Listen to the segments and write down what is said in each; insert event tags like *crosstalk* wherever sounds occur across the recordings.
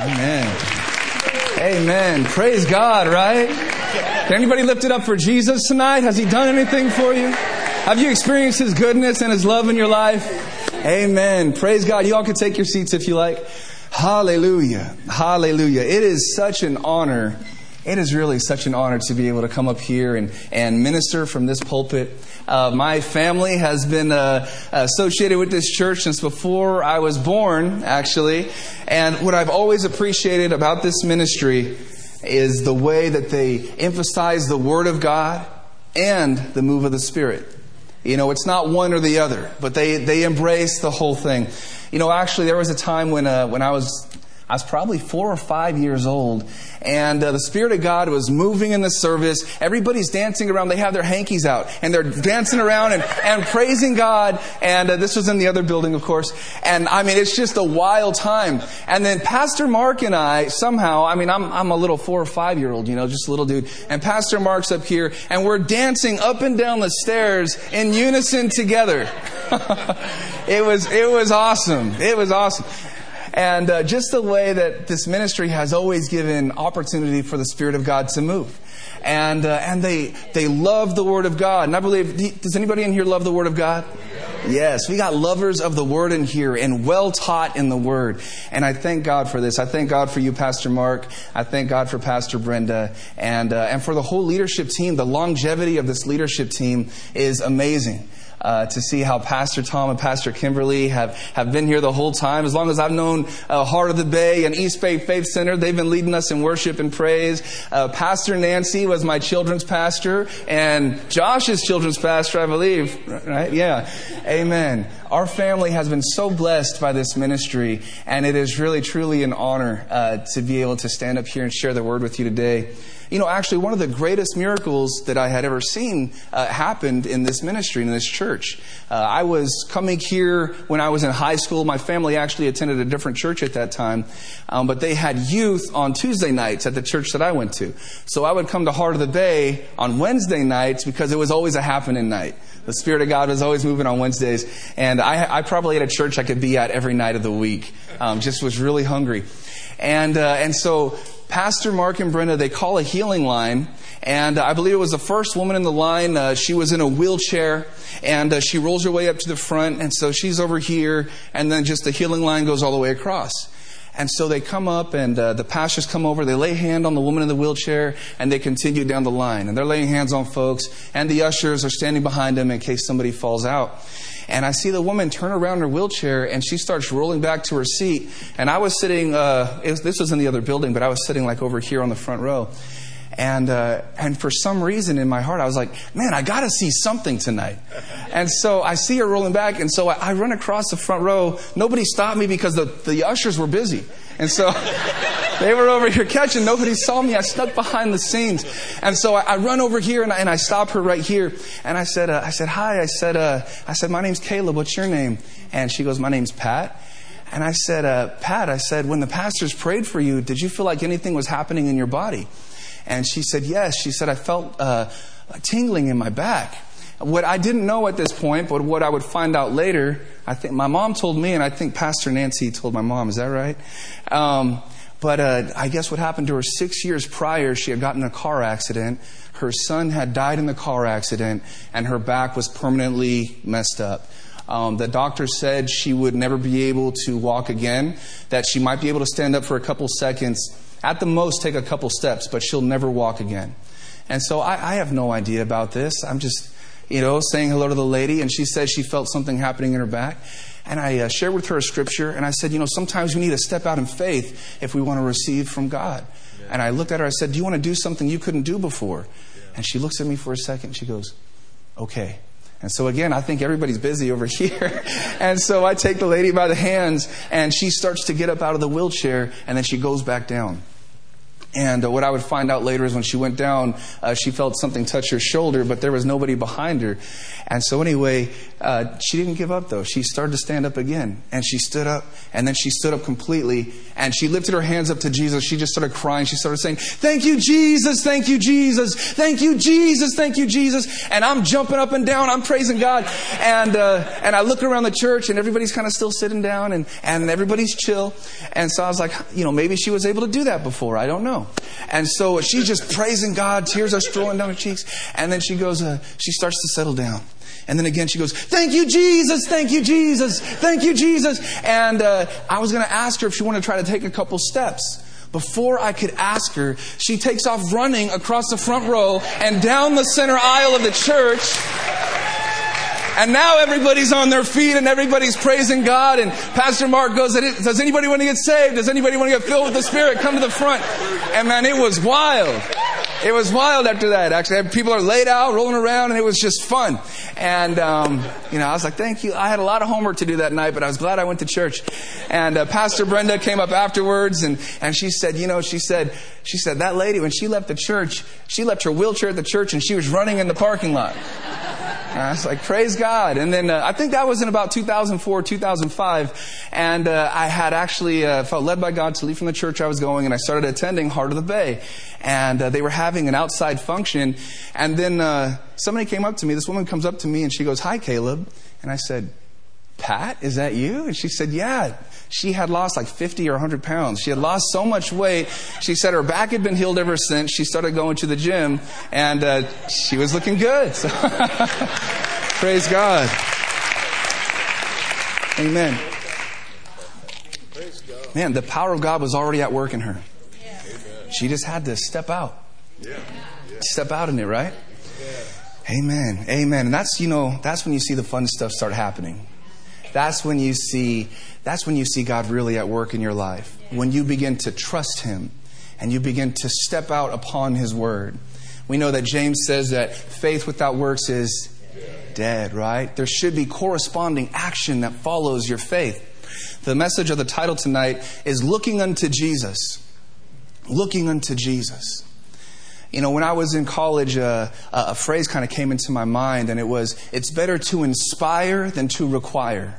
Amen. Amen. Praise God, right? Can anybody lift it up for Jesus tonight? Has He done anything for you? Have you experienced His goodness and His love in your life? Amen. Praise God. You all can take your seats if you like. Hallelujah. Hallelujah. It is such an honor. It is really such an honor to be able to come up here and, and minister from this pulpit. Uh, my family has been uh, associated with this church since before I was born, actually. And what I've always appreciated about this ministry is the way that they emphasize the Word of God and the move of the Spirit. You know, it's not one or the other, but they, they embrace the whole thing. You know, actually, there was a time when, uh, when I was I was probably four or five years old, and uh, the Spirit of God was moving in the service. Everybody's dancing around. They have their hankies out, and they're dancing around and, and praising God. And uh, this was in the other building, of course. And I mean, it's just a wild time. And then Pastor Mark and I, somehow, I mean, I'm, I'm a little four or five year old, you know, just a little dude. And Pastor Mark's up here, and we're dancing up and down the stairs in unison together. *laughs* it was, it was awesome. It was awesome. And uh, just the way that this ministry has always given opportunity for the Spirit of God to move. And, uh, and they, they love the Word of God. And I believe, does anybody in here love the Word of God? Yes, we got lovers of the Word in here and well taught in the Word. And I thank God for this. I thank God for you, Pastor Mark. I thank God for Pastor Brenda and, uh, and for the whole leadership team. The longevity of this leadership team is amazing uh, to see how Pastor Tom and Pastor Kimberly have, have been here the whole time. As long as I've known uh, Heart of the Bay and East Bay Faith Center, they've been leading us in worship and praise. Uh, pastor Nancy was my children's pastor, and Josh's children's pastor, I believe. Right? Yeah. Amen. Our family has been so blessed by this ministry, and it is really, truly an honor uh, to be able to stand up here and share the word with you today. You know, actually, one of the greatest miracles that I had ever seen uh, happened in this ministry, in this church. Uh, I was coming here when I was in high school. My family actually attended a different church at that time, um, but they had youth on Tuesday nights at the church that I went to. So I would come to Heart of the Bay on Wednesday nights because it was always a happening night. The Spirit of God was always moving on Wednesdays, and I, I probably had a church I could be at every night of the week. Um, just was really hungry. And, uh, and so Pastor Mark and Brenda, they call a healing line. And I believe it was the first woman in the line. Uh, she was in a wheelchair and uh, she rolls her way up to the front. And so she's over here and then just the healing line goes all the way across. And so they come up and uh, the pastors come over, they lay hand on the woman in the wheelchair and they continue down the line. And they're laying hands on folks and the ushers are standing behind them in case somebody falls out. And I see the woman turn around in her wheelchair and she starts rolling back to her seat. And I was sitting, uh, was, this was in the other building, but I was sitting like over here on the front row. And, uh, and for some reason in my heart, I was like, man, I got to see something tonight. And so I see her rolling back. And so I, I run across the front row. Nobody stopped me because the, the ushers were busy. And so *laughs* they were over here catching. Nobody saw me. I snuck behind the scenes. And so I, I run over here and I, and I stop her right here. And I said, uh, I said, hi. I said, uh, I said, my name's Caleb. What's your name? And she goes, my name's Pat. And I said, uh, Pat, I said, when the pastors prayed for you, did you feel like anything was happening in your body? And she said, Yes. She said, I felt uh, tingling in my back. What I didn't know at this point, but what I would find out later, I think my mom told me, and I think Pastor Nancy told my mom. Is that right? Um, but uh, I guess what happened to her six years prior, she had gotten a car accident. Her son had died in the car accident, and her back was permanently messed up. Um, the doctor said she would never be able to walk again, that she might be able to stand up for a couple seconds at the most, take a couple steps, but she'll never walk again. And so I, I have no idea about this. I'm just, you know, saying hello to the lady, and she said she felt something happening in her back. And I uh, shared with her a scripture, and I said, you know, sometimes we need to step out in faith if we want to receive from God. Yeah. And I looked at her, I said, do you want to do something you couldn't do before? Yeah. And she looks at me for a second, she goes, okay. And so again, I think everybody's busy over *laughs* here. and so I take the lady by the hands and she starts to get up out of the wheelchair and then she goes back down. And uh, what I would find out later is when she went down, uh, she felt something touch her shoulder, but there was nobody behind her. And so anyway, uh, she didn't give up though. She started to stand up again. And she stood up. And then she stood up completely. And she lifted her hands up to Jesus. She just started crying. She started saying, Thank you, Jesus. Thank you, Jesus. Thank you, Jesus. Thank you, Jesus. And I'm jumping up and down. I'm praising God. And, uh, and I look around the church and everybody's kind of still sitting down and, and everybody's chill. And so I was like, you know, maybe she was able to do that before. I don't know. And so she's just praising God. Tears are strolling down her cheeks. And then she goes, uh, she starts to settle down. And then again, she goes, Thank you, Jesus. Thank you, Jesus. Thank you, Jesus. And uh, I was going to ask her if she wanted to try to take a couple steps. Before I could ask her, she takes off running across the front row and down the center aisle of the church. And now everybody's on their feet and everybody's praising God. And Pastor Mark goes, Does anybody want to get saved? Does anybody want to get filled with the Spirit? Come to the front. And man, it was wild. It was wild after that, actually. People are laid out, rolling around, and it was just fun. And, um, you know, I was like, thank you. I had a lot of homework to do that night, but I was glad I went to church. And uh, Pastor Brenda came up afterwards, and, and she said, you know, she said, she said, that lady, when she left the church, she left her wheelchair at the church, and she was running in the parking lot. And I was like, praise God. And then uh, I think that was in about 2004, 2005. And uh, I had actually uh, felt led by God to leave from the church I was going, and I started attending Heart of the Bay. And uh, they were having an outside function. And then uh, somebody came up to me. This woman comes up to me, and she goes, Hi, Caleb. And I said, Pat, is that you? And she said, Yeah. She had lost like 50 or 100 pounds. She had lost so much weight. She said her back had been healed ever since. She started going to the gym, and uh, she was looking good. So *laughs* praise God. Amen. Man, the power of God was already at work in her. She just had to step out. Step out in it, right? Amen. Amen. And that's, you know, that's when you see the fun stuff start happening. That's when you see that's when you see God really at work in your life. When you begin to trust him and you begin to step out upon his word. We know that James says that faith without works is dead, right? There should be corresponding action that follows your faith. The message of the title tonight is looking unto Jesus. Looking unto Jesus. You know, when I was in college, uh, a phrase kind of came into my mind, and it was, it's better to inspire than to require.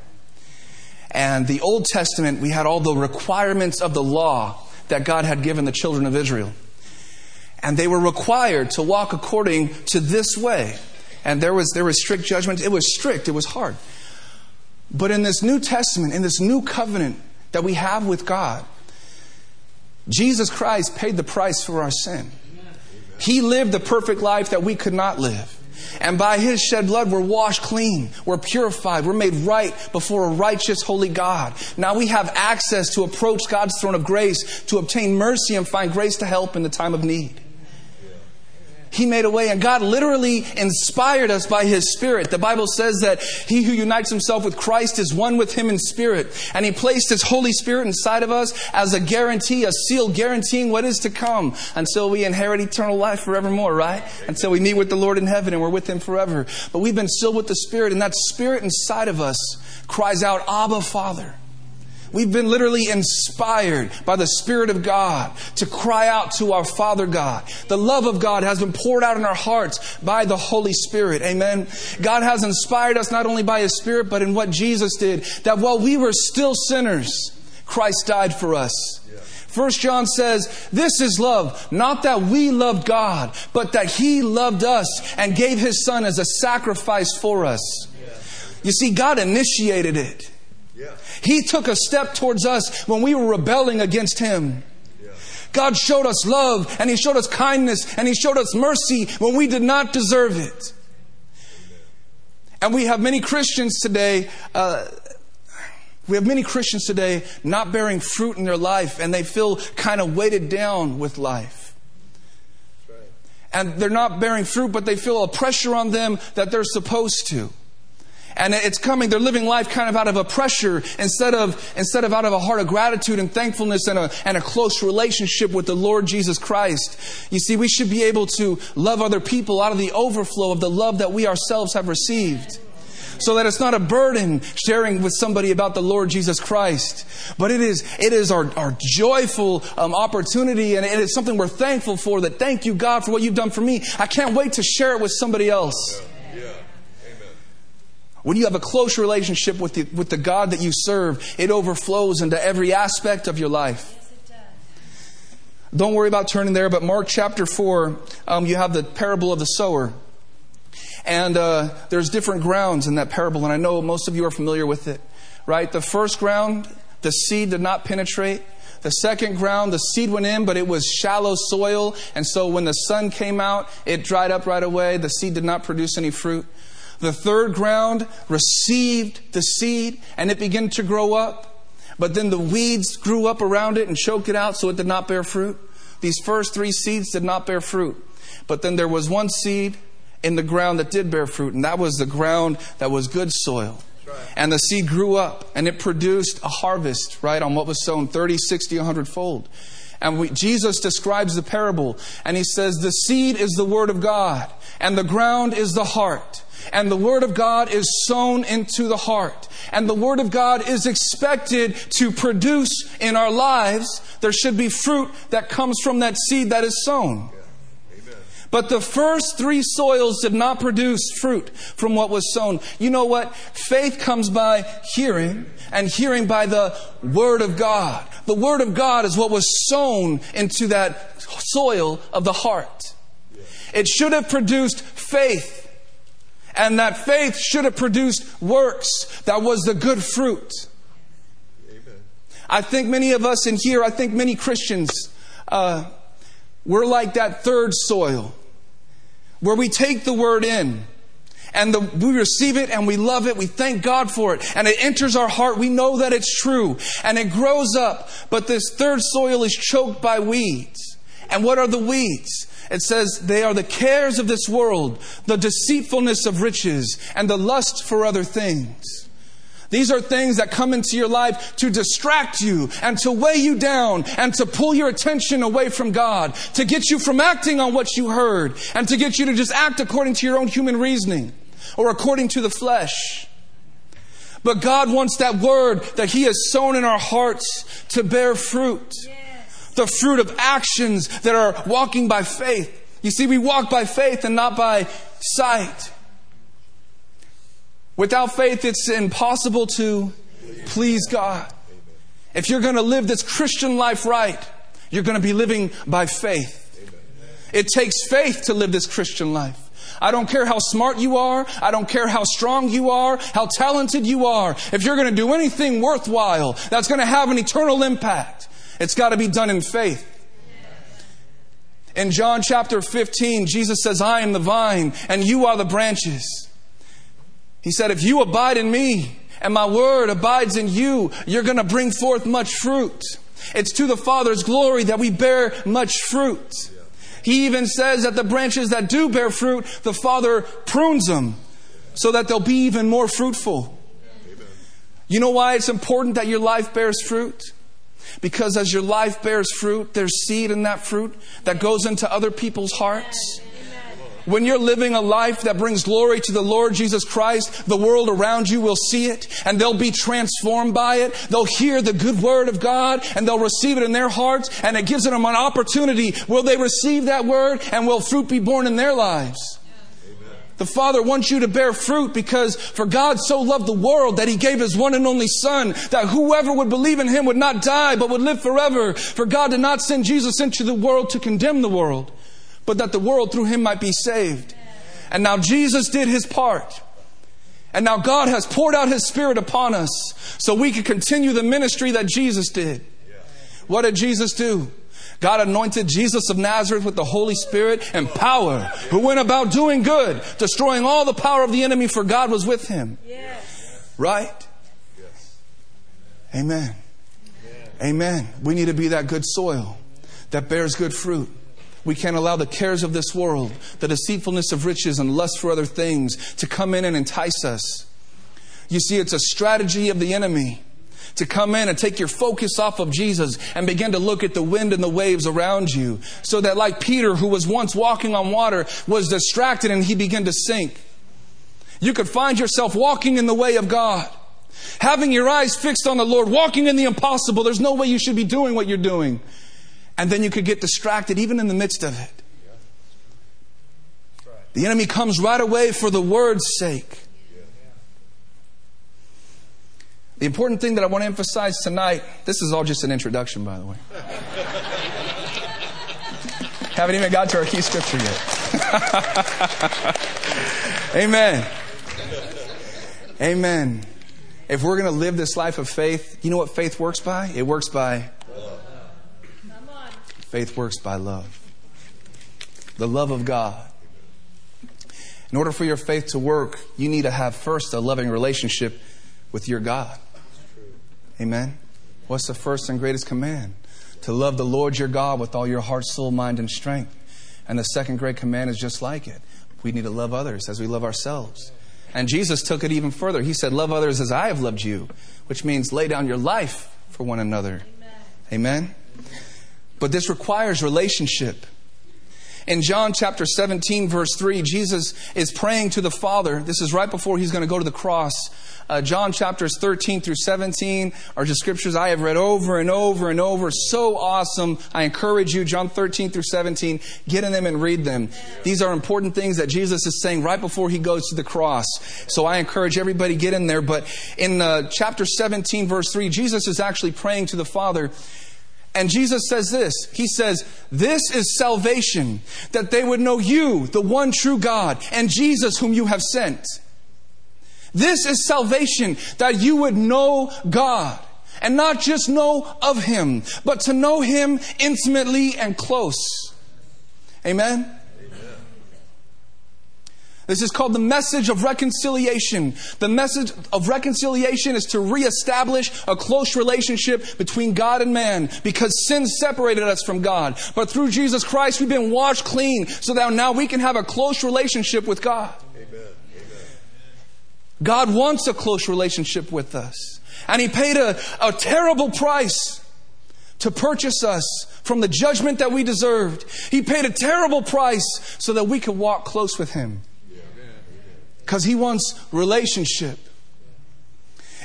And the Old Testament, we had all the requirements of the law that God had given the children of Israel. And they were required to walk according to this way. And there was, there was strict judgment. It was strict, it was hard. But in this New Testament, in this new covenant that we have with God, Jesus Christ paid the price for our sin. He lived the perfect life that we could not live. And by his shed blood, we're washed clean. We're purified. We're made right before a righteous, holy God. Now we have access to approach God's throne of grace to obtain mercy and find grace to help in the time of need. He made a way, and God literally inspired us by His Spirit. The Bible says that he who unites himself with Christ is one with Him in spirit. And He placed His Holy Spirit inside of us as a guarantee, a seal guaranteeing what is to come until we inherit eternal life forevermore, right? Until we meet with the Lord in heaven and we're with Him forever. But we've been sealed with the Spirit, and that Spirit inside of us cries out, Abba, Father. We've been literally inspired by the Spirit of God to cry out to our Father God. The love of God has been poured out in our hearts by the Holy Spirit. Amen. God has inspired us not only by His Spirit, but in what Jesus did, that while we were still sinners, Christ died for us. First John says, This is love, not that we loved God, but that He loved us and gave His Son as a sacrifice for us. You see, God initiated it. He took a step towards us when we were rebelling against Him. God showed us love and He showed us kindness and He showed us mercy when we did not deserve it. And we have many Christians today, uh, we have many Christians today not bearing fruit in their life and they feel kind of weighted down with life. And they're not bearing fruit, but they feel a pressure on them that they're supposed to. And it's coming, they're living life kind of out of a pressure instead of, instead of out of a heart of gratitude and thankfulness and a, and a close relationship with the Lord Jesus Christ. You see, we should be able to love other people out of the overflow of the love that we ourselves have received. So that it's not a burden sharing with somebody about the Lord Jesus Christ, but it is, it is our, our joyful um, opportunity and it is something we're thankful for that thank you God for what you've done for me. I can't wait to share it with somebody else. When you have a close relationship with the, with the God that you serve, it overflows into every aspect of your life. Don't worry about turning there, but Mark chapter 4, um, you have the parable of the sower. And uh, there's different grounds in that parable, and I know most of you are familiar with it, right? The first ground, the seed did not penetrate. The second ground, the seed went in, but it was shallow soil, and so when the sun came out, it dried up right away. The seed did not produce any fruit. The third ground received the seed, and it began to grow up, but then the weeds grew up around it and choked it out, so it did not bear fruit. These first three seeds did not bear fruit. But then there was one seed in the ground that did bear fruit, and that was the ground that was good soil. And the seed grew up and it produced a harvest, right, on what was sown 30, 60, 100 fold. And we, Jesus describes the parable and he says, The seed is the word of God, and the ground is the heart. And the Word of God is sown into the heart. And the Word of God is expected to produce in our lives. There should be fruit that comes from that seed that is sown. But the first three soils did not produce fruit from what was sown. You know what? Faith comes by hearing, and hearing by the Word of God. The Word of God is what was sown into that soil of the heart. It should have produced faith. And that faith should have produced works. That was the good fruit. I think many of us in here, I think many Christians, uh, we're like that third soil where we take the word in and the, we receive it and we love it. We thank God for it. And it enters our heart. We know that it's true and it grows up. But this third soil is choked by weeds. And what are the weeds? It says they are the cares of this world, the deceitfulness of riches, and the lust for other things. These are things that come into your life to distract you and to weigh you down and to pull your attention away from God, to get you from acting on what you heard and to get you to just act according to your own human reasoning or according to the flesh. But God wants that word that He has sown in our hearts to bear fruit. The fruit of actions that are walking by faith. You see, we walk by faith and not by sight. Without faith, it's impossible to please God. If you're going to live this Christian life right, you're going to be living by faith. It takes faith to live this Christian life. I don't care how smart you are. I don't care how strong you are, how talented you are. If you're going to do anything worthwhile that's going to have an eternal impact, it's got to be done in faith. In John chapter 15, Jesus says, I am the vine and you are the branches. He said, If you abide in me and my word abides in you, you're going to bring forth much fruit. It's to the Father's glory that we bear much fruit. He even says that the branches that do bear fruit, the Father prunes them so that they'll be even more fruitful. You know why it's important that your life bears fruit? Because as your life bears fruit, there's seed in that fruit that goes into other people's hearts. When you're living a life that brings glory to the Lord Jesus Christ, the world around you will see it and they'll be transformed by it. They'll hear the good word of God and they'll receive it in their hearts and it gives them an opportunity. Will they receive that word and will fruit be born in their lives? The Father wants you to bear fruit because for God so loved the world that He gave His one and only Son that whoever would believe in Him would not die but would live forever. For God did not send Jesus into the world to condemn the world but that the world through him might be saved. And now Jesus did his part. And now God has poured out his spirit upon us so we can continue the ministry that Jesus did. What did Jesus do? God anointed Jesus of Nazareth with the Holy Spirit and power, who went about doing good, destroying all the power of the enemy, for God was with him. Right? Amen. Amen. We need to be that good soil that bears good fruit. We can't allow the cares of this world, the deceitfulness of riches, and lust for other things to come in and entice us. You see, it's a strategy of the enemy to come in and take your focus off of Jesus and begin to look at the wind and the waves around you. So that, like Peter, who was once walking on water, was distracted and he began to sink. You could find yourself walking in the way of God, having your eyes fixed on the Lord, walking in the impossible. There's no way you should be doing what you're doing. And then you could get distracted even in the midst of it. The enemy comes right away for the word's sake. The important thing that I want to emphasize tonight this is all just an introduction, by the way. *laughs* Haven't even got to our key scripture yet. *laughs* Amen. Amen. If we're going to live this life of faith, you know what faith works by? It works by Faith works by love. The love of God. In order for your faith to work, you need to have first a loving relationship with your God. Amen. What's the first and greatest command? To love the Lord your God with all your heart, soul, mind, and strength. And the second great command is just like it. We need to love others as we love ourselves. And Jesus took it even further. He said, Love others as I have loved you, which means lay down your life for one another. Amen. Amen? But this requires relationship. In John chapter 17, verse 3, Jesus is praying to the Father. This is right before he's going to go to the cross. Uh, John chapters 13 through 17 are just scriptures I have read over and over and over. So awesome. I encourage you, John 13 through 17, get in them and read them. These are important things that Jesus is saying right before he goes to the cross. So I encourage everybody get in there. But in uh, chapter 17, verse 3, Jesus is actually praying to the Father. And Jesus says this He says, This is salvation, that they would know you, the one true God, and Jesus, whom you have sent. This is salvation, that you would know God. And not just know of Him, but to know Him intimately and close. Amen? This is called the message of reconciliation. The message of reconciliation is to reestablish a close relationship between God and man because sin separated us from God. But through Jesus Christ, we've been washed clean so that now we can have a close relationship with God. God wants a close relationship with us. And He paid a, a terrible price to purchase us from the judgment that we deserved. He paid a terrible price so that we could walk close with Him because he wants relationship.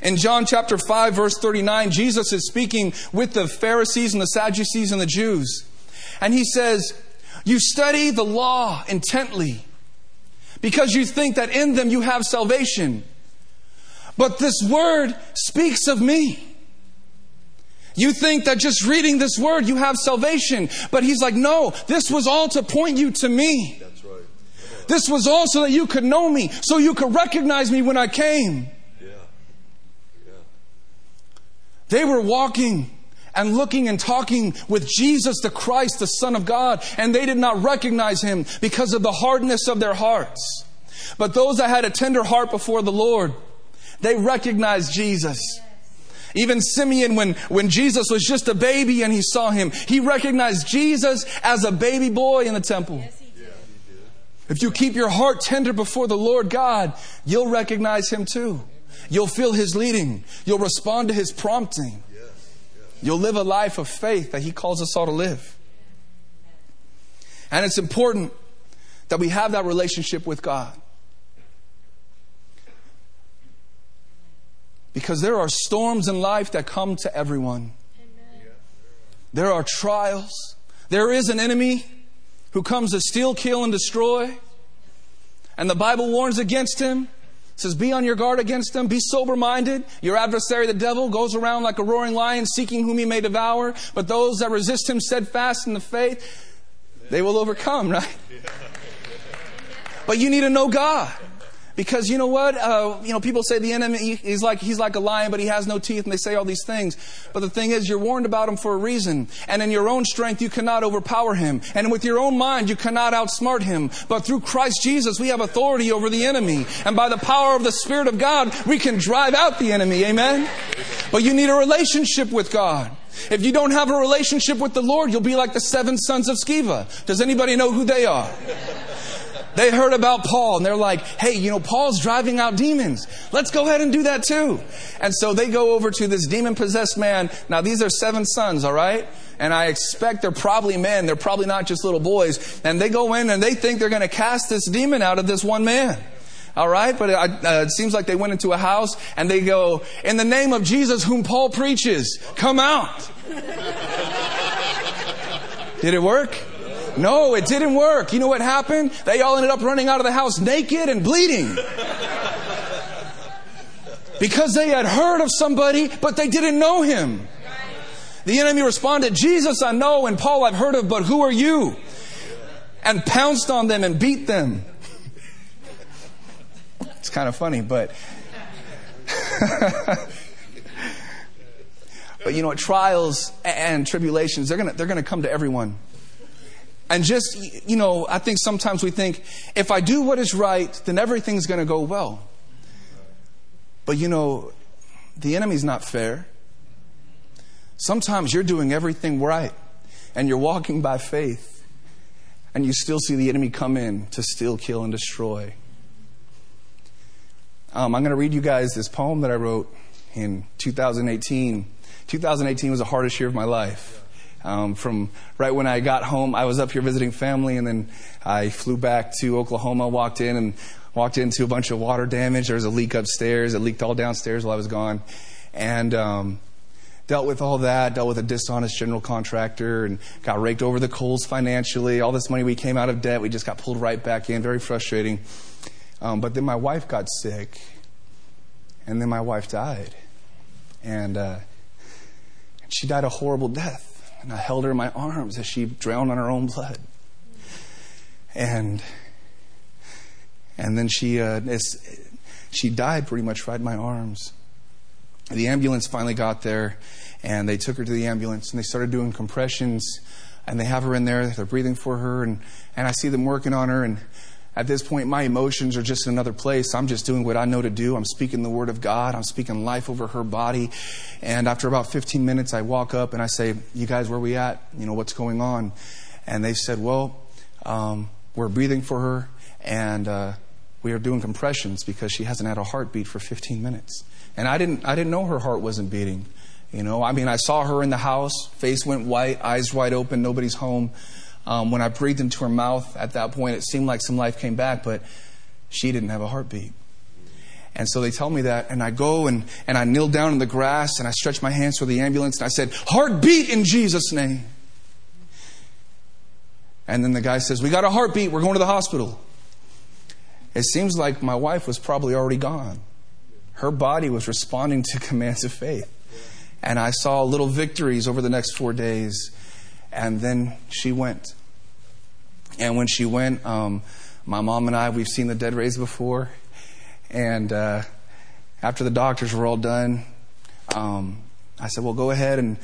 In John chapter 5, verse 39, Jesus is speaking with the Pharisees and the Sadducees and the Jews. And he says, You study the law intently because you think that in them you have salvation. But this word speaks of me. You think that just reading this word you have salvation. But he's like, No, this was all to point you to me. This was all so that you could know me, so you could recognize me when I came. Yeah. Yeah. They were walking and looking and talking with Jesus the Christ, the Son of God, and they did not recognize him because of the hardness of their hearts. But those that had a tender heart before the Lord, they recognized Jesus. Even Simeon, when, when Jesus was just a baby and he saw him, he recognized Jesus as a baby boy in the temple. Yes, if you keep your heart tender before the Lord God, you'll recognize Him too. You'll feel His leading. You'll respond to His prompting. You'll live a life of faith that He calls us all to live. And it's important that we have that relationship with God. Because there are storms in life that come to everyone. There are trials. There is an enemy who comes to steal, kill, and destroy. And the Bible warns against him. It says, Be on your guard against him. Be sober minded. Your adversary, the devil, goes around like a roaring lion, seeking whom he may devour. But those that resist him steadfast in the faith, they will overcome, *laughs* right? But you need to know God. Because you know what? Uh, you know, people say the enemy, he's like, he's like a lion, but he has no teeth, and they say all these things. But the thing is, you're warned about him for a reason. And in your own strength, you cannot overpower him. And with your own mind, you cannot outsmart him. But through Christ Jesus, we have authority over the enemy. And by the power of the Spirit of God, we can drive out the enemy. Amen? But you need a relationship with God. If you don't have a relationship with the Lord, you'll be like the seven sons of Sceva. Does anybody know who they are? They heard about Paul and they're like, hey, you know, Paul's driving out demons. Let's go ahead and do that too. And so they go over to this demon possessed man. Now, these are seven sons, all right? And I expect they're probably men. They're probably not just little boys. And they go in and they think they're going to cast this demon out of this one man. All right, but it, uh, it, seems like they went into a house and they go, "In the name of Jesus, whom Paul preaches, come out." *laughs* Did it work? No, it didn't work. You know what happened? They all ended up running out of the house naked and bleeding. Because they had heard of somebody, but they didn't know him. The enemy responded, Jesus I know and Paul I've heard of, but who are you? And pounced on them and beat them. *laughs* It's kind of funny, but. *laughs* but you know what? Trials and tribulations, they're going to they're going to come to everyone. And just, you know, I think sometimes we think if I do what is right, then everything's going to go well. But you know, the enemy's not fair. Sometimes you're doing everything right and you're walking by faith and you still see the enemy come in to steal, kill, and destroy. Um, I'm going to read you guys this poem that I wrote in 2018. 2018 was the hardest year of my life. Um, from right when I got home, I was up here visiting family, and then I flew back to Oklahoma, walked in, and walked into a bunch of water damage. There was a leak upstairs. It leaked all downstairs while I was gone. And um, dealt with all that, dealt with a dishonest general contractor, and got raked over the coals financially. All this money we came out of debt, we just got pulled right back in. Very frustrating. Um, but then my wife got sick, and then my wife died. And uh, she died a horrible death. And I held her in my arms as she drowned on her own blood. And and then she uh, she died pretty much right in my arms. The ambulance finally got there, and they took her to the ambulance, and they started doing compressions, and they have her in there. They're breathing for her, and, and I see them working on her, and at this point, my emotions are just in another place. I'm just doing what I know to do. I'm speaking the word of God. I'm speaking life over her body. And after about 15 minutes, I walk up and I say, You guys, where we at? You know, what's going on? And they said, Well, um, we're breathing for her, and uh, we are doing compressions because she hasn't had a heartbeat for 15 minutes. And I didn't, I didn't know her heart wasn't beating. You know, I mean, I saw her in the house, face went white, eyes wide open, nobody's home. Um, when I breathed into her mouth at that point, it seemed like some life came back, but she didn't have a heartbeat. And so they tell me that, and I go and, and I kneel down in the grass and I stretch my hands for the ambulance and I said, Heartbeat in Jesus' name. And then the guy says, We got a heartbeat, we're going to the hospital. It seems like my wife was probably already gone her body was responding to *laughs* commands of faith. And I saw little victories over the next four days. And then she went. And when she went, um, my mom and I, we've seen the dead raised before. And uh, after the doctors were all done, um, I said, well, go ahead and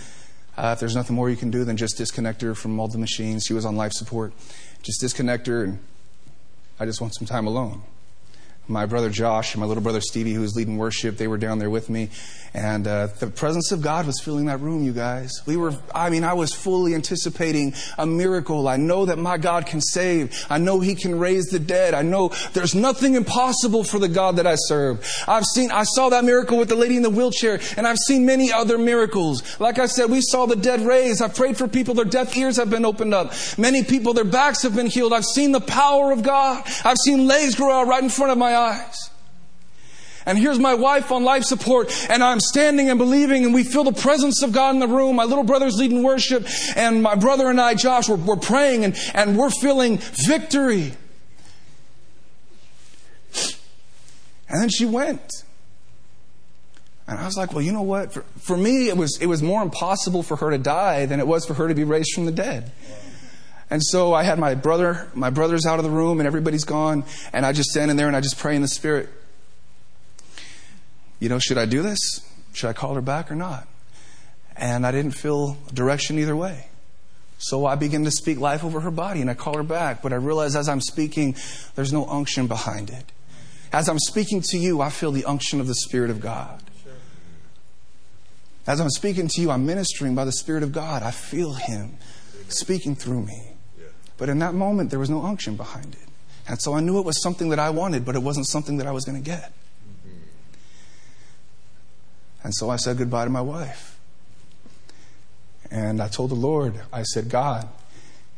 uh, if there's nothing more you can do, then just disconnect her from all the machines. She was on life support. Just disconnect her, and I just want some time alone my brother Josh and my little brother Stevie, who was leading worship, they were down there with me. And uh, the presence of God was filling that room, you guys. We were, I mean, I was fully anticipating a miracle. I know that my God can save. I know He can raise the dead. I know there's nothing impossible for the God that I serve. I've seen, I saw that miracle with the lady in the wheelchair, and I've seen many other miracles. Like I said, we saw the dead raised. I've prayed for people, their deaf ears have been opened up. Many people, their backs have been healed. I've seen the power of God. I've seen legs grow out right in front of my eyes. And here's my wife on life support, and I'm standing and believing, and we feel the presence of God in the room. My little brother's leading worship, and my brother and I, Josh, we're, we're praying, and, and we're feeling victory. And then she went. And I was like, well, you know what? For, for me, it was, it was more impossible for her to die than it was for her to be raised from the dead. And so I had my brother, my brother's out of the room and everybody's gone. And I just stand in there and I just pray in the spirit you know, should I do this? Should I call her back or not? And I didn't feel direction either way. So I begin to speak life over her body and I call her back. But I realize as I'm speaking, there's no unction behind it. As I'm speaking to you, I feel the unction of the Spirit of God. As I'm speaking to you, I'm ministering by the Spirit of God. I feel Him speaking through me. But in that moment, there was no unction behind it. And so I knew it was something that I wanted, but it wasn't something that I was going to get. Mm-hmm. And so I said goodbye to my wife. And I told the Lord, I said, God,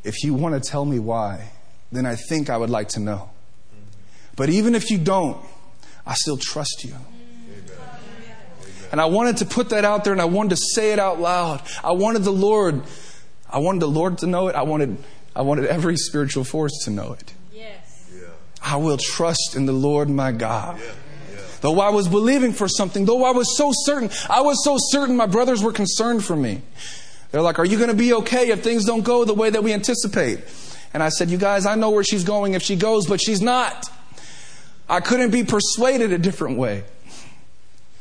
if you want to tell me why, then I think I would like to know. Mm-hmm. But even if you don't, I still trust you. And I wanted to put that out there and I wanted to say it out loud. I wanted the Lord, I wanted the Lord to know it. I wanted, I wanted every spiritual force to know it. Yes. I will trust in the Lord my God. Though I was believing for something, though I was so certain, I was so certain my brothers were concerned for me. They're like, Are you going to be okay if things don't go the way that we anticipate? And I said, You guys, I know where she's going if she goes, but she's not. I couldn't be persuaded a different way.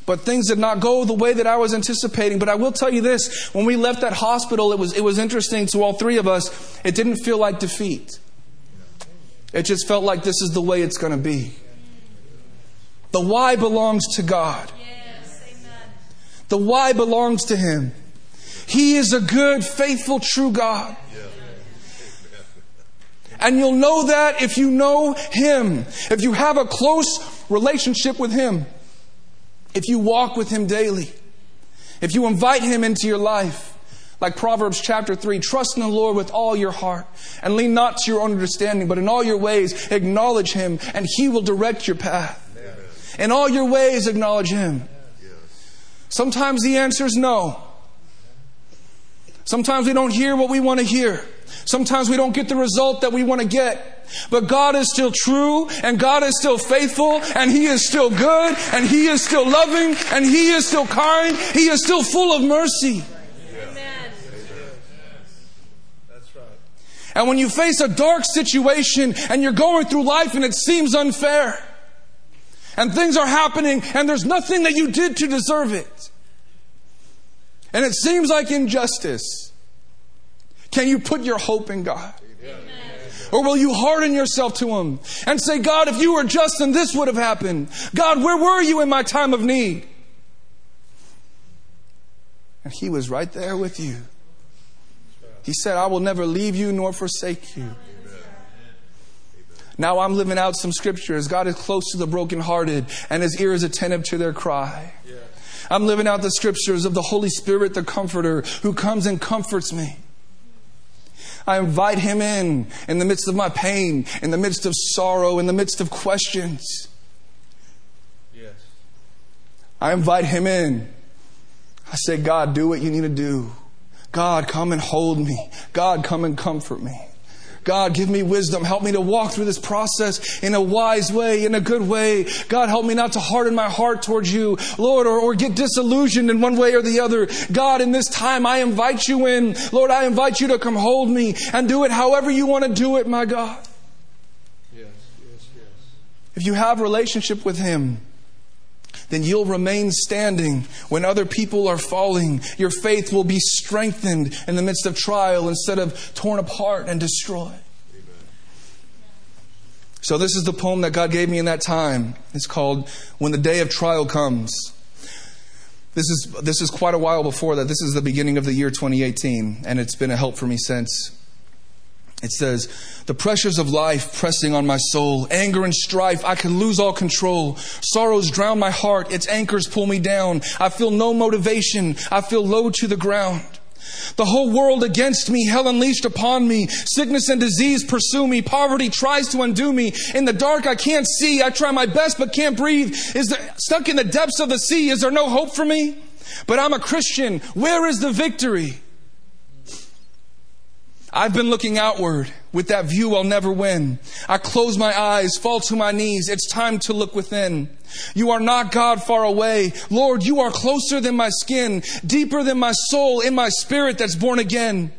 But things did not go the way that I was anticipating. But I will tell you this when we left that hospital, it was, it was interesting to all three of us. It didn't feel like defeat, it just felt like this is the way it's going to be. The why belongs to God. The why belongs to Him. He is a good, faithful, true God. And you'll know that if you know Him, if you have a close relationship with Him, if you walk with Him daily, if you invite Him into your life. Like Proverbs chapter 3, trust in the Lord with all your heart and lean not to your own understanding, but in all your ways acknowledge Him and He will direct your path. In all your ways, acknowledge Him. Sometimes the answer is no. Sometimes we don't hear what we want to hear. Sometimes we don't get the result that we want to get. But God is still true and God is still faithful and He is still good and He is still loving and He is still kind. He is still full of mercy. And when you face a dark situation and you're going through life and it seems unfair, and things are happening and there's nothing that you did to deserve it. And it seems like injustice. Can you put your hope in God? Or will you harden yourself to Him and say, God, if you were just, then this would have happened. God, where were you in my time of need? And He was right there with you. He said, I will never leave you nor forsake you. Now I'm living out some scriptures. God is close to the brokenhearted and his ear is attentive to their cry. I'm living out the scriptures of the Holy Spirit, the comforter, who comes and comforts me. I invite him in in the midst of my pain, in the midst of sorrow, in the midst of questions. Yes. I invite him in. I say, God, do what you need to do. God, come and hold me. God, come and comfort me. God, give me wisdom. Help me to walk through this process in a wise way, in a good way. God, help me not to harden my heart towards you, Lord, or, or get disillusioned in one way or the other. God, in this time, I invite you in. Lord, I invite you to come hold me and do it however you want to do it, my God. Yes, yes, yes. If you have relationship with Him, then you'll remain standing when other people are falling. Your faith will be strengthened in the midst of trial instead of torn apart and destroyed. So, this is the poem that God gave me in that time. It's called When the Day of Trial Comes. This is, this is quite a while before that. This is the beginning of the year 2018, and it's been a help for me since. It says, the pressures of life pressing on my soul, anger and strife, I can lose all control. Sorrows drown my heart, its anchors pull me down. I feel no motivation, I feel low to the ground. The whole world against me, hell unleashed upon me. Sickness and disease pursue me. Poverty tries to undo me. In the dark, I can't see. I try my best, but can't breathe. Is there, stuck in the depths of the sea. Is there no hope for me? But I'm a Christian. Where is the victory? I've been looking outward. With that view, I'll never win. I close my eyes, fall to my knees. It's time to look within. You are not God far away. Lord, you are closer than my skin, deeper than my soul, in my spirit that's born again.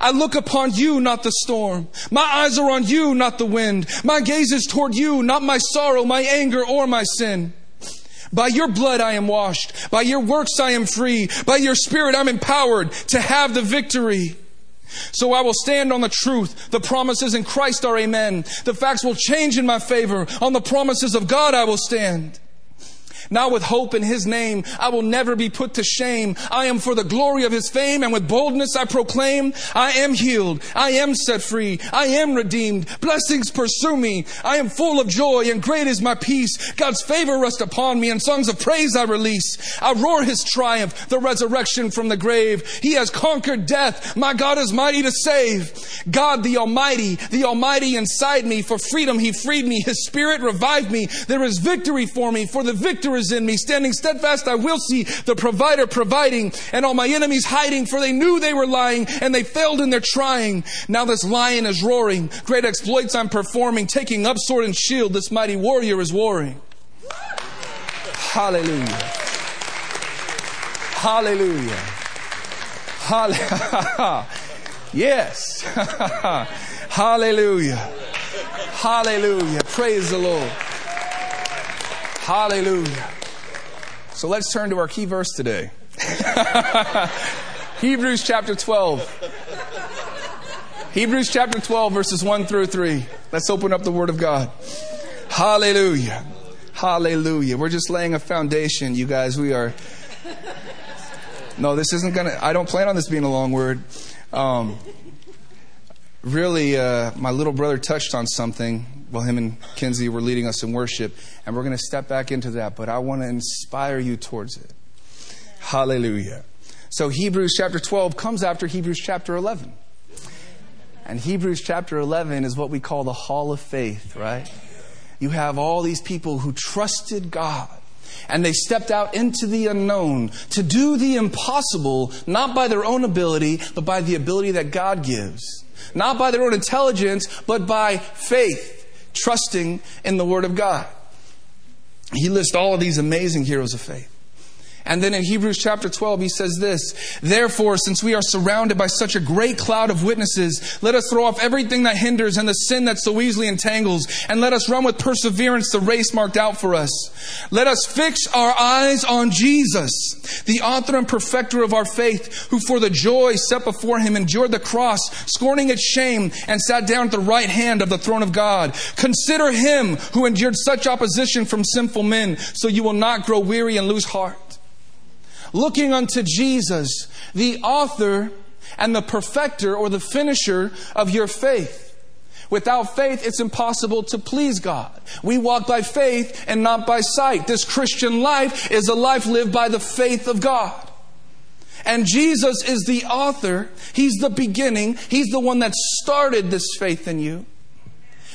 I look upon you, not the storm. My eyes are on you, not the wind. My gaze is toward you, not my sorrow, my anger, or my sin. By your blood I am washed. By your works I am free. By your spirit I'm empowered to have the victory. So I will stand on the truth. The promises in Christ are amen. The facts will change in my favor. On the promises of God I will stand. Now with hope in his name, I will never be put to shame. I am for the glory of his fame and with boldness I proclaim, I am healed. I am set free. I am redeemed. Blessings pursue me. I am full of joy and great is my peace. God's favor rests upon me and songs of praise I release. I roar his triumph, the resurrection from the grave. He has conquered death. My God is mighty to save. God the Almighty, the Almighty inside me. For freedom he freed me. His spirit revived me. There is victory for me. For the in me. Standing steadfast, I will see the provider providing and all my enemies hiding, for they knew they were lying and they failed in their trying. Now this lion is roaring. Great exploits I'm performing, taking up sword and shield. This mighty warrior is warring. Hallelujah. Hallelujah. Hallelujah. *laughs* yes. *laughs* Hallelujah. Hallelujah. Praise the Lord. Hallelujah. So let's turn to our key verse today. *laughs* Hebrews chapter 12. Hebrews chapter 12, verses 1 through 3. Let's open up the Word of God. Hallelujah. Hallelujah. We're just laying a foundation, you guys. We are. No, this isn't going to. I don't plan on this being a long word. Um, really, uh, my little brother touched on something while him and Kinsey were leading us in worship, and we're going to step back into that, but I want to inspire you towards it. Hallelujah. So Hebrews chapter 12 comes after Hebrews chapter 11. And Hebrews chapter 11 is what we call the hall of faith, right? You have all these people who trusted God and they stepped out into the unknown to do the impossible, not by their own ability, but by the ability that God gives. Not by their own intelligence, but by faith, trusting in the Word of God. He lists all of these amazing heroes of faith. And then in Hebrews chapter 12, he says this Therefore, since we are surrounded by such a great cloud of witnesses, let us throw off everything that hinders and the sin that so easily entangles, and let us run with perseverance the race marked out for us. Let us fix our eyes on Jesus, the author and perfecter of our faith, who for the joy set before him endured the cross, scorning its shame, and sat down at the right hand of the throne of God. Consider him who endured such opposition from sinful men, so you will not grow weary and lose heart looking unto Jesus, the author and the perfecter or the finisher of your faith. Without faith, it's impossible to please God. We walk by faith and not by sight. This Christian life is a life lived by the faith of God. And Jesus is the author. He's the beginning. He's the one that started this faith in you.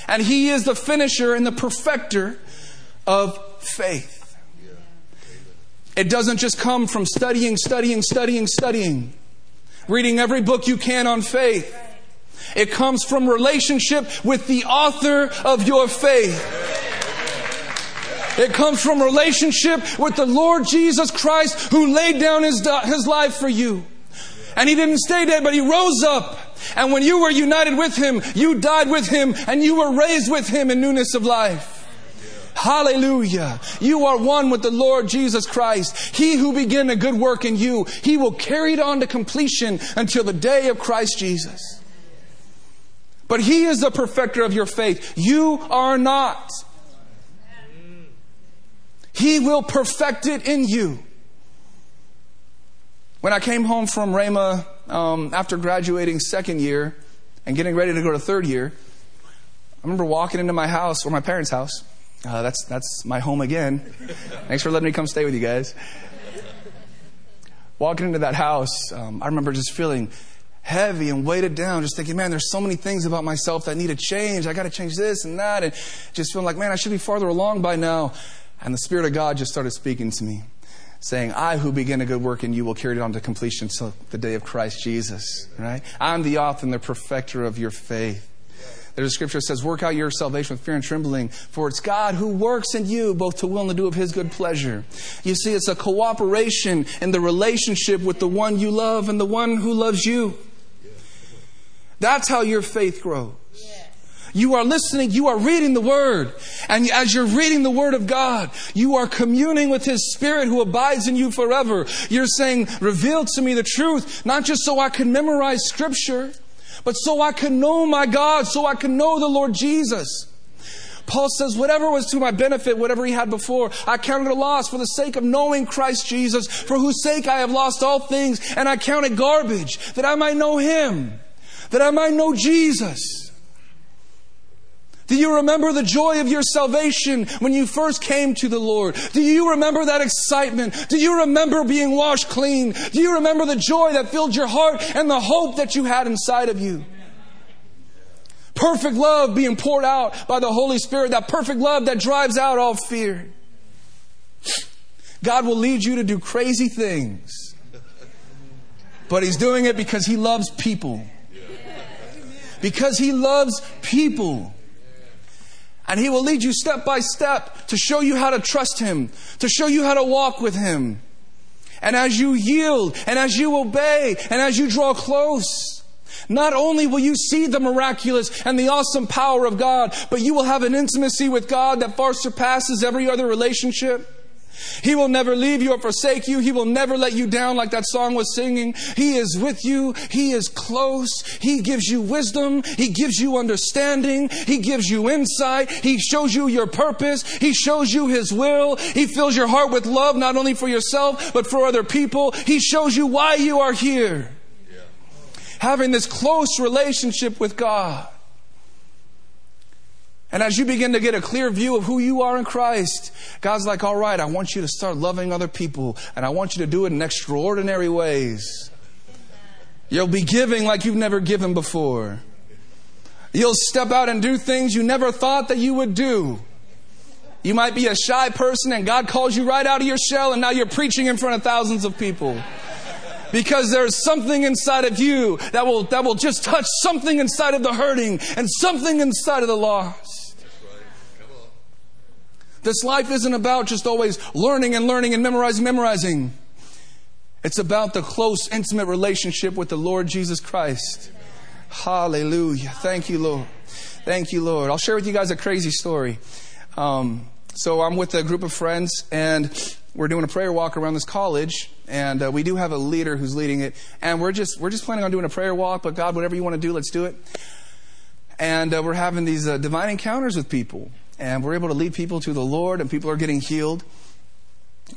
And He is the finisher and the perfecter of faith. It doesn't just come from studying, studying, studying, studying, reading every book you can on faith. It comes from relationship with the author of your faith. It comes from relationship with the Lord Jesus Christ who laid down his, his life for you. And he didn't stay dead, but he rose up. And when you were united with him, you died with him and you were raised with him in newness of life. Hallelujah. You are one with the Lord Jesus Christ. He who began a good work in you, he will carry it on to completion until the day of Christ Jesus. But he is the perfecter of your faith. You are not. He will perfect it in you. When I came home from Rhema um, after graduating second year and getting ready to go to third year, I remember walking into my house or my parents' house uh, that's, that's my home again. Thanks for letting me come stay with you guys. Walking into that house, um, I remember just feeling heavy and weighted down, just thinking, man, there's so many things about myself that need to change. I got to change this and that. And just feeling like, man, I should be farther along by now. And the Spirit of God just started speaking to me, saying, I who begin a good work in you will carry it on to completion till the day of Christ Jesus. Right? I'm the author and the perfecter of your faith. There's a scripture that says, Work out your salvation with fear and trembling, for it's God who works in you both to will and to do of his good pleasure. You see, it's a cooperation in the relationship with the one you love and the one who loves you. That's how your faith grows. You are listening, you are reading the Word. And as you're reading the Word of God, you are communing with His Spirit who abides in you forever. You're saying, reveal to me the truth, not just so I can memorize Scripture, but so I can know my God, so I can know the Lord Jesus. Paul says, whatever was to my benefit, whatever he had before, I counted a loss for the sake of knowing Christ Jesus, for whose sake I have lost all things, and I count it garbage, that I might know him, that I might know Jesus. Do you remember the joy of your salvation when you first came to the Lord? Do you remember that excitement? Do you remember being washed clean? Do you remember the joy that filled your heart and the hope that you had inside of you? Perfect love being poured out by the Holy Spirit, that perfect love that drives out all fear. God will lead you to do crazy things, but He's doing it because He loves people. Because He loves people. And He will lead you step by step to show you how to trust Him, to show you how to walk with Him. And as you yield, and as you obey, and as you draw close, not only will you see the miraculous and the awesome power of God, but you will have an intimacy with God that far surpasses every other relationship. He will never leave you or forsake you. He will never let you down like that song was singing. He is with you. He is close. He gives you wisdom. He gives you understanding. He gives you insight. He shows you your purpose. He shows you His will. He fills your heart with love, not only for yourself, but for other people. He shows you why you are here. Having this close relationship with God. And as you begin to get a clear view of who you are in Christ, God's like, all right, I want you to start loving other people, and I want you to do it in extraordinary ways. You'll be giving like you've never given before. You'll step out and do things you never thought that you would do. You might be a shy person and God calls you right out of your shell and now you're preaching in front of thousands of people. Because there's something inside of you that will, that will just touch something inside of the hurting and something inside of the lost. This life isn't about just always learning and learning and memorizing, memorizing. It's about the close, intimate relationship with the Lord Jesus Christ. Hallelujah. Thank you, Lord. Thank you, Lord. I'll share with you guys a crazy story. Um, so I'm with a group of friends, and we're doing a prayer walk around this college, and uh, we do have a leader who's leading it, and we're just we're just planning on doing a prayer walk. But God, whatever you want to do, let's do it. And uh, we're having these uh, divine encounters with people and we're able to lead people to the Lord, and people are getting healed.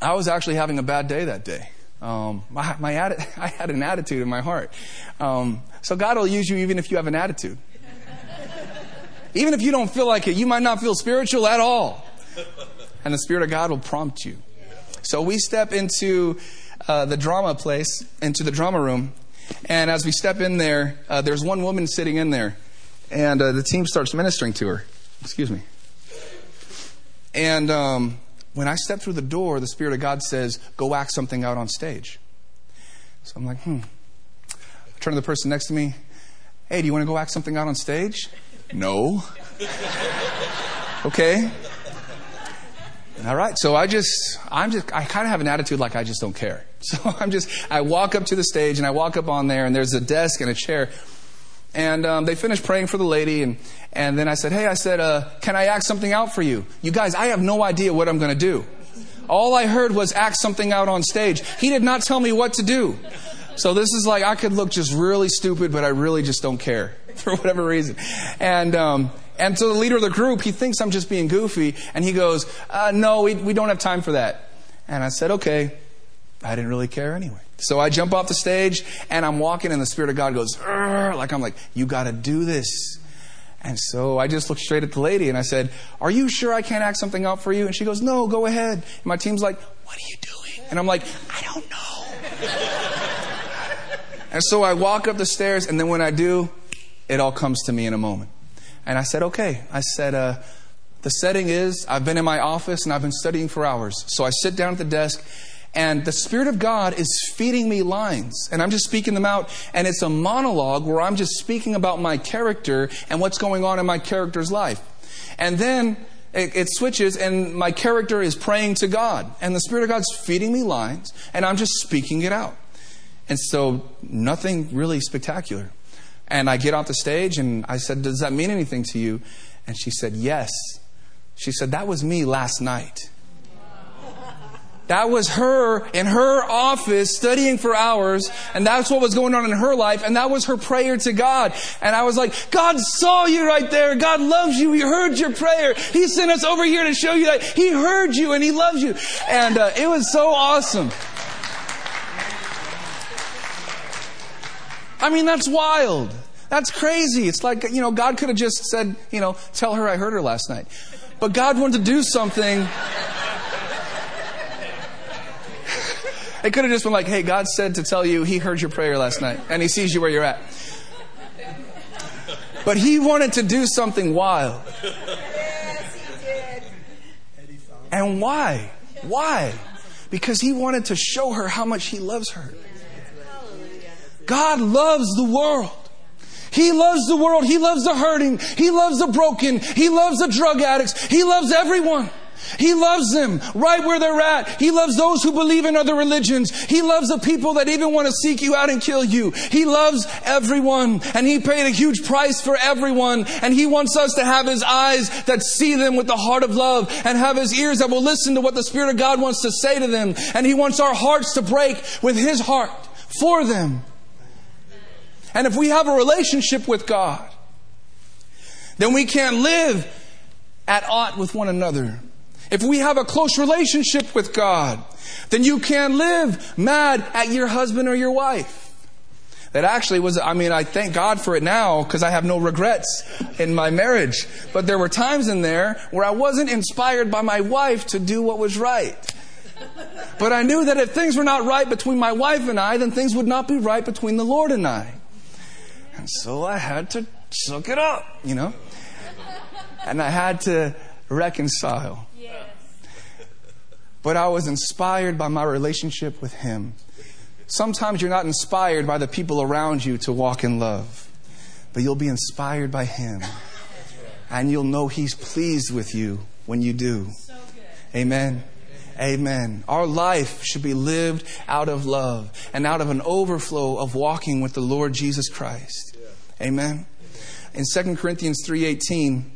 I was actually having a bad day that day. Um, my, my atti- *laughs* I had an attitude in my heart. Um, so God will use you even if you have an attitude. *laughs* even if you don't feel like it, you might not feel spiritual at all. And the Spirit of God will prompt you. So we step into uh, the drama place, into the drama room, and as we step in there, uh, there's one woman sitting in there, and uh, the team starts ministering to her. Excuse me. And um, when I step through the door, the Spirit of God says, Go act something out on stage. So I'm like, hmm. I turn to the person next to me, Hey, do you want to go act something out on stage? No. *laughs* okay. All right. So I just, I'm just, I kind of have an attitude like I just don't care. *laughs* So I'm just, I walk up to the stage and I walk up on there and there's a desk and a chair. And um, they finished praying for the lady, and, and then I said, Hey, I said, uh, can I act something out for you? You guys, I have no idea what I'm going to do. All I heard was act something out on stage. He did not tell me what to do. So this is like, I could look just really stupid, but I really just don't care *laughs* for whatever reason. And, um, and so the leader of the group, he thinks I'm just being goofy, and he goes, uh, No, we, we don't have time for that. And I said, Okay. I didn't really care anyway. So I jump off the stage and I'm walking and the Spirit of God goes, like I'm like, you got to do this. And so I just looked straight at the lady and I said, Are you sure I can't act something out for you? And she goes, No, go ahead. And my team's like, What are you doing? And I'm like, I don't know. *laughs* and so I walk up the stairs and then when I do, it all comes to me in a moment. And I said, Okay. I said, uh, The setting is I've been in my office and I've been studying for hours. So I sit down at the desk and the Spirit of God is feeding me lines. And I'm just speaking them out. And it's a monologue where I'm just speaking about my character and what's going on in my character's life. And then it, it, switches, and my character is praying to God. And the Spirit of God's feeding me lines, and I'm just speaking it out. And so, nothing really spectacular. And I get off the stage, and I said, Does that mean anything to you? And she said, Yes. She said, That was me last night. That was her in her office studying for hours, and that's what was going on in her life, and that was her prayer to God. And I was like, God saw you right there. God loves you. He heard your prayer. He sent us over here to show you that He heard you and He loves you. And uh, it was so awesome. I mean, that's wild. That's crazy. It's like, you know, God could have just said, you know, tell her I heard her last night. But God wanted to do something It could have just been like, hey, God said to tell you he heard your prayer last night and he sees you where you're at. But he wanted to do something wild. And why? Why? Because he wanted to show her how much he loves her. God loves the world. He loves the world. He loves the hurting. He loves the broken. He loves the drug addicts. He loves everyone. He loves them right where they're at. He loves those who believe in other religions. He loves the people that even want to seek you out and kill you. He loves everyone and he paid a huge price for everyone. And he wants us to have his eyes that see them with the heart of love and have his ears that will listen to what the Spirit of God wants to say to them. And he wants our hearts to break with his heart for them. And if we have a relationship with God, then we can't live at aught with one another. If we have a close relationship with God, then you can't live mad at your husband or your wife. That actually was, I mean, I thank God for it now because I have no regrets in my marriage. But there were times in there where I wasn't inspired by my wife to do what was right. But I knew that if things were not right between my wife and I, then things would not be right between the Lord and I. And so I had to suck it up, you know? And I had to reconcile. But I was inspired by my relationship with Him. Sometimes you're not inspired by the people around you to walk in love, but you'll be inspired by Him. And you'll know He's pleased with you when you do. Amen. Amen. Our life should be lived out of love and out of an overflow of walking with the Lord Jesus Christ. Amen. In 2 Corinthians 3:18,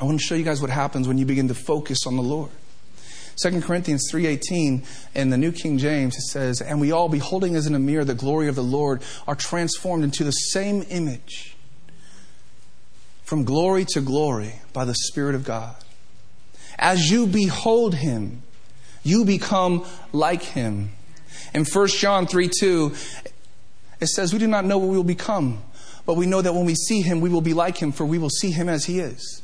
I want to show you guys what happens when you begin to focus on the Lord. 2 Corinthians 3:18 in the New King James it says, "And we all beholding as in a mirror the glory of the Lord are transformed into the same image from glory to glory by the Spirit of God. As you behold him, you become like him." In 1 John 3 2, it says, We do not know what we will become, but we know that when we see him, we will be like him, for we will see him as he is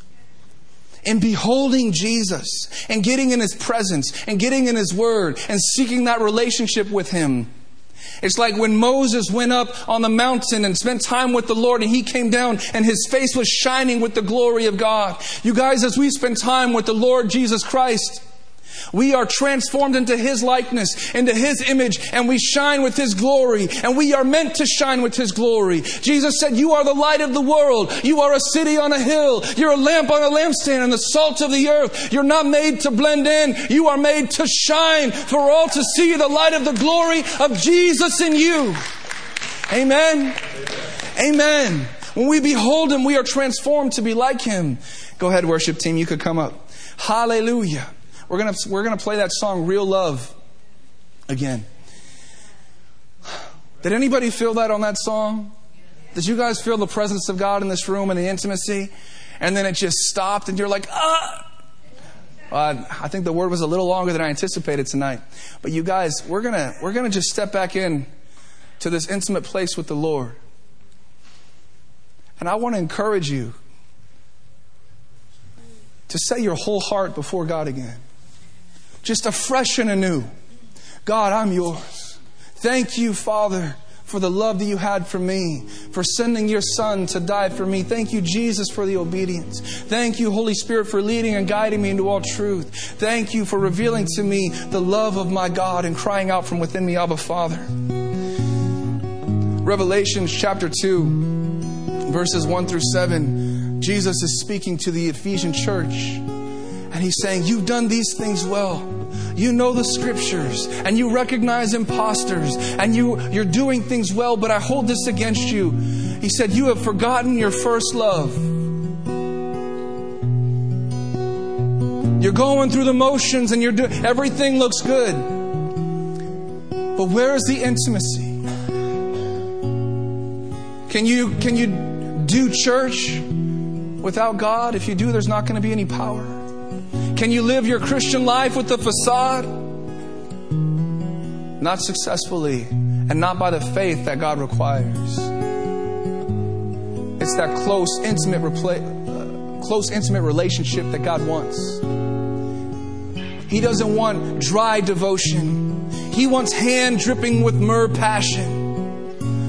in beholding Jesus and getting in His presence and getting in His Word and seeking that relationship with Him. It's like when Moses went up on the mountain and spent time with the Lord and he came down and his face was shining with the glory of God. You guys, as we spend time with the Lord Jesus Christ, we are transformed into His likeness, into His image, and we shine with His glory, and we are meant to shine with His glory. Jesus said, You are the light of the world. You are a city on a hill. You're a lamp on a lampstand and the salt of the earth. You're not made to blend in. You are made to shine for all to see the light of the glory of Jesus in you. Amen. Amen. When we behold Him, we are transformed to be like Him. Go ahead, worship team. You could come up. Hallelujah. We're going to we're going to play that song, Real Love, again. Did anybody feel that on that song? Did you guys feel the presence of God in this room and the intimacy? And then it just stopped, and you're like, ah! Uh, I think the word was a little longer than I anticipated tonight. But you guys, we're gonna we're gonna just step back in to this intimate place with the Lord. And I want to encourage you to set your whole heart before God again just afresh and anew. God, I'm yours. Thank you, Father, for the love that you had for me, for sending your Son to die for me. Thank you, Jesus, for the obedience. Thank you, Holy Spirit, for leading and guiding me into all truth. Thank you for revealing to me the love of my God and crying out from within me, Abba, Father. Revelations chapter 2, verses 1 through 7, Jesus is speaking to the Ephesian church. And he's saying, You've done these things well. You know the scriptures and you recognize imposters and you, you're doing things well, but I hold this against you. He said, You have forgotten your first love. You're going through the motions and you're doing everything looks good. But where is the intimacy? Can you can you do church without God? If you do, there's not going to be any power. Can you live your Christian life with a facade? Not successfully and not by the faith that God requires. It's that close, intimate, repla- uh, close, intimate relationship that God wants. He doesn't want dry devotion. He wants hand dripping with myrrh passion.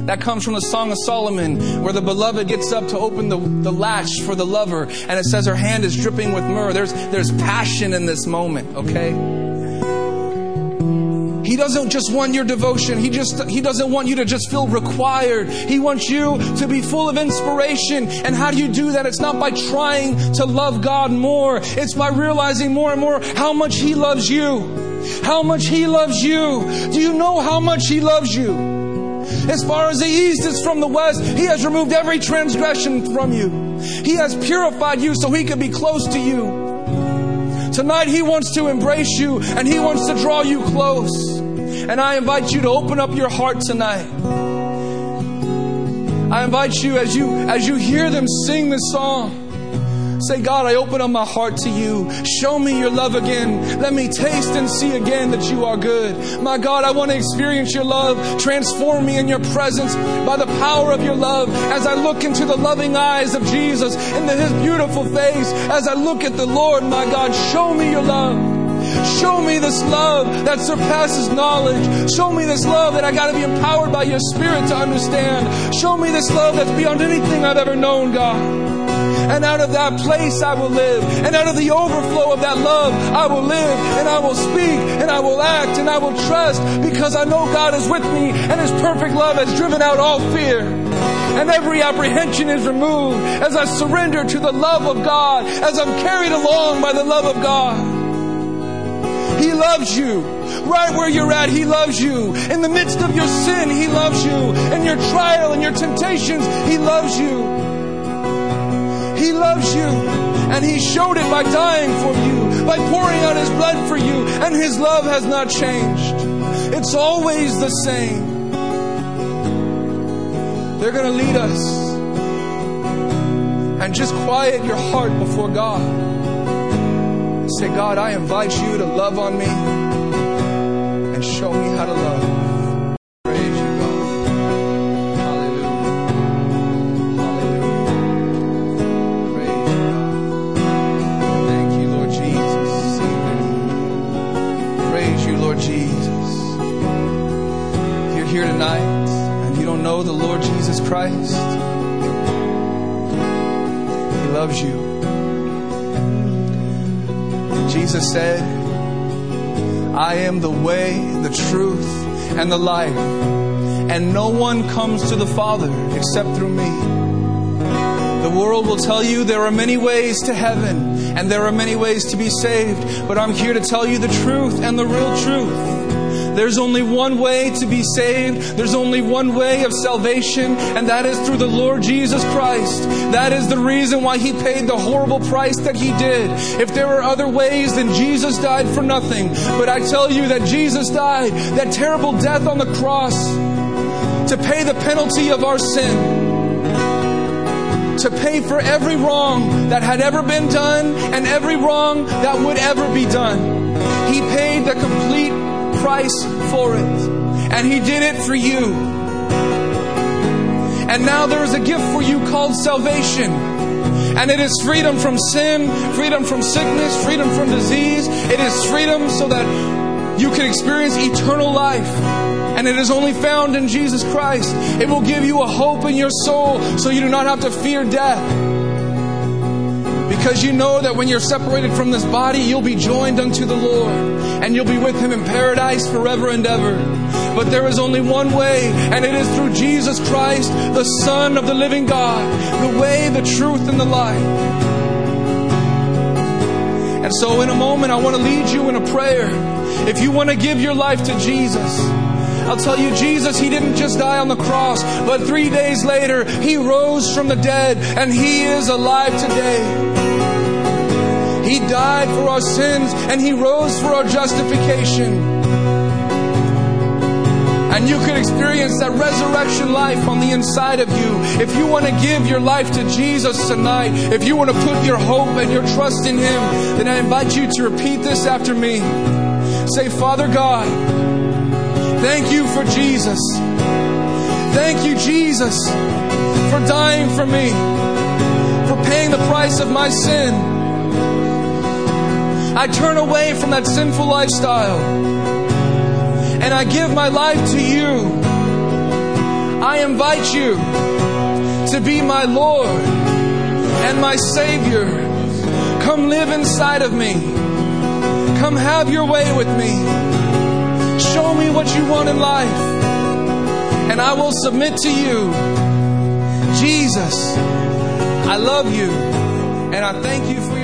That comes from the Song of Solomon, where the beloved gets up to open the, the latch for the lover, and it says her hand is dripping with myrrh. There's, there's passion in this moment, okay? He doesn't just want your devotion. He just he doesn't want you to just feel required. He wants you to be full of inspiration. And how do you do that? It's not by trying to love God more. It's by realizing more and more how much he loves you. How much he loves you. Do you know how much he loves you? As far as the east is from the west, He has removed every transgression from you. He has purified you so He can be close to you. Tonight, He wants to embrace you and He wants to draw you close. And I invite you to open up your heart tonight. I invite you as you as you hear them sing this song. Say, God, I open up my heart to you. Show me your love again. Let me taste and see again that you are good. My God, I want to experience your love. Transform me in your presence by the power of your love as I look into the loving eyes of Jesus, into his beautiful face. As I look at the Lord, my God, show me your love. Show me this love that surpasses knowledge. Show me this love that I got to be empowered by your spirit to understand. Show me this love that's beyond anything I've ever known, God. And out of that place I will live. And out of the overflow of that love I will live. And I will speak. And I will act. And I will trust because I know God is with me. And His perfect love has driven out all fear. And every apprehension is removed as I surrender to the love of God. As I'm carried along by the love of God. He loves you. Right where you're at, He loves you. In the midst of your sin, He loves you. In your trial and your temptations, He loves you. He loves you. And He showed it by dying for you, by pouring out His blood for you. And His love has not changed. It's always the same. They're going to lead us. And just quiet your heart before God. Say, God, I invite you to love on me and show me how to love. Christ. He loves you. Jesus said, I am the way, the truth, and the life, and no one comes to the Father except through me. The world will tell you there are many ways to heaven and there are many ways to be saved, but I'm here to tell you the truth and the real truth. There's only one way to be saved. There's only one way of salvation, and that is through the Lord Jesus Christ. That is the reason why He paid the horrible price that He did. If there were other ways, then Jesus died for nothing. But I tell you that Jesus died, that terrible death on the cross, to pay the penalty of our sin to pay for every wrong that had ever been done and every wrong that would ever be done. He paid the complete price for it. And He did it for you. And now there is a gift for you called salvation. And it is freedom from sin, freedom from sickness, freedom from disease. It is freedom so that you can experience eternal life. And it is only found in Jesus Christ. It will give you a hope in your soul so you do not have to fear death because you know that when you're separated from this body, you'll be joined unto the Lord and you'll be with Him in paradise forever and ever. But there is only one way, and it is through Jesus Christ, the Son of the living God, the way, the truth, and the life. And so, in a moment, I want to lead you in a prayer. If you want to give your life to Jesus, I'll tell you, Jesus, He didn't just die on the cross, but three days later, He rose from the dead, and He is alive today. He died for our sins and He rose for our justification. And you can experience that resurrection life on the inside of you. If you want to give your life to Jesus tonight, if you want to put your hope and your trust in Him, then I invite you to repeat this after me. Say, Father God, thank you for Jesus. Thank you, Jesus, for dying for me, for paying the price of my sin I turn away from that sinful lifestyle and I give my life to you. I invite you to be my Lord and my Savior. Come live inside of me. Come have your way with me. Show me what you want in life, and I will submit to you. Jesus, I love you, and I thank you for.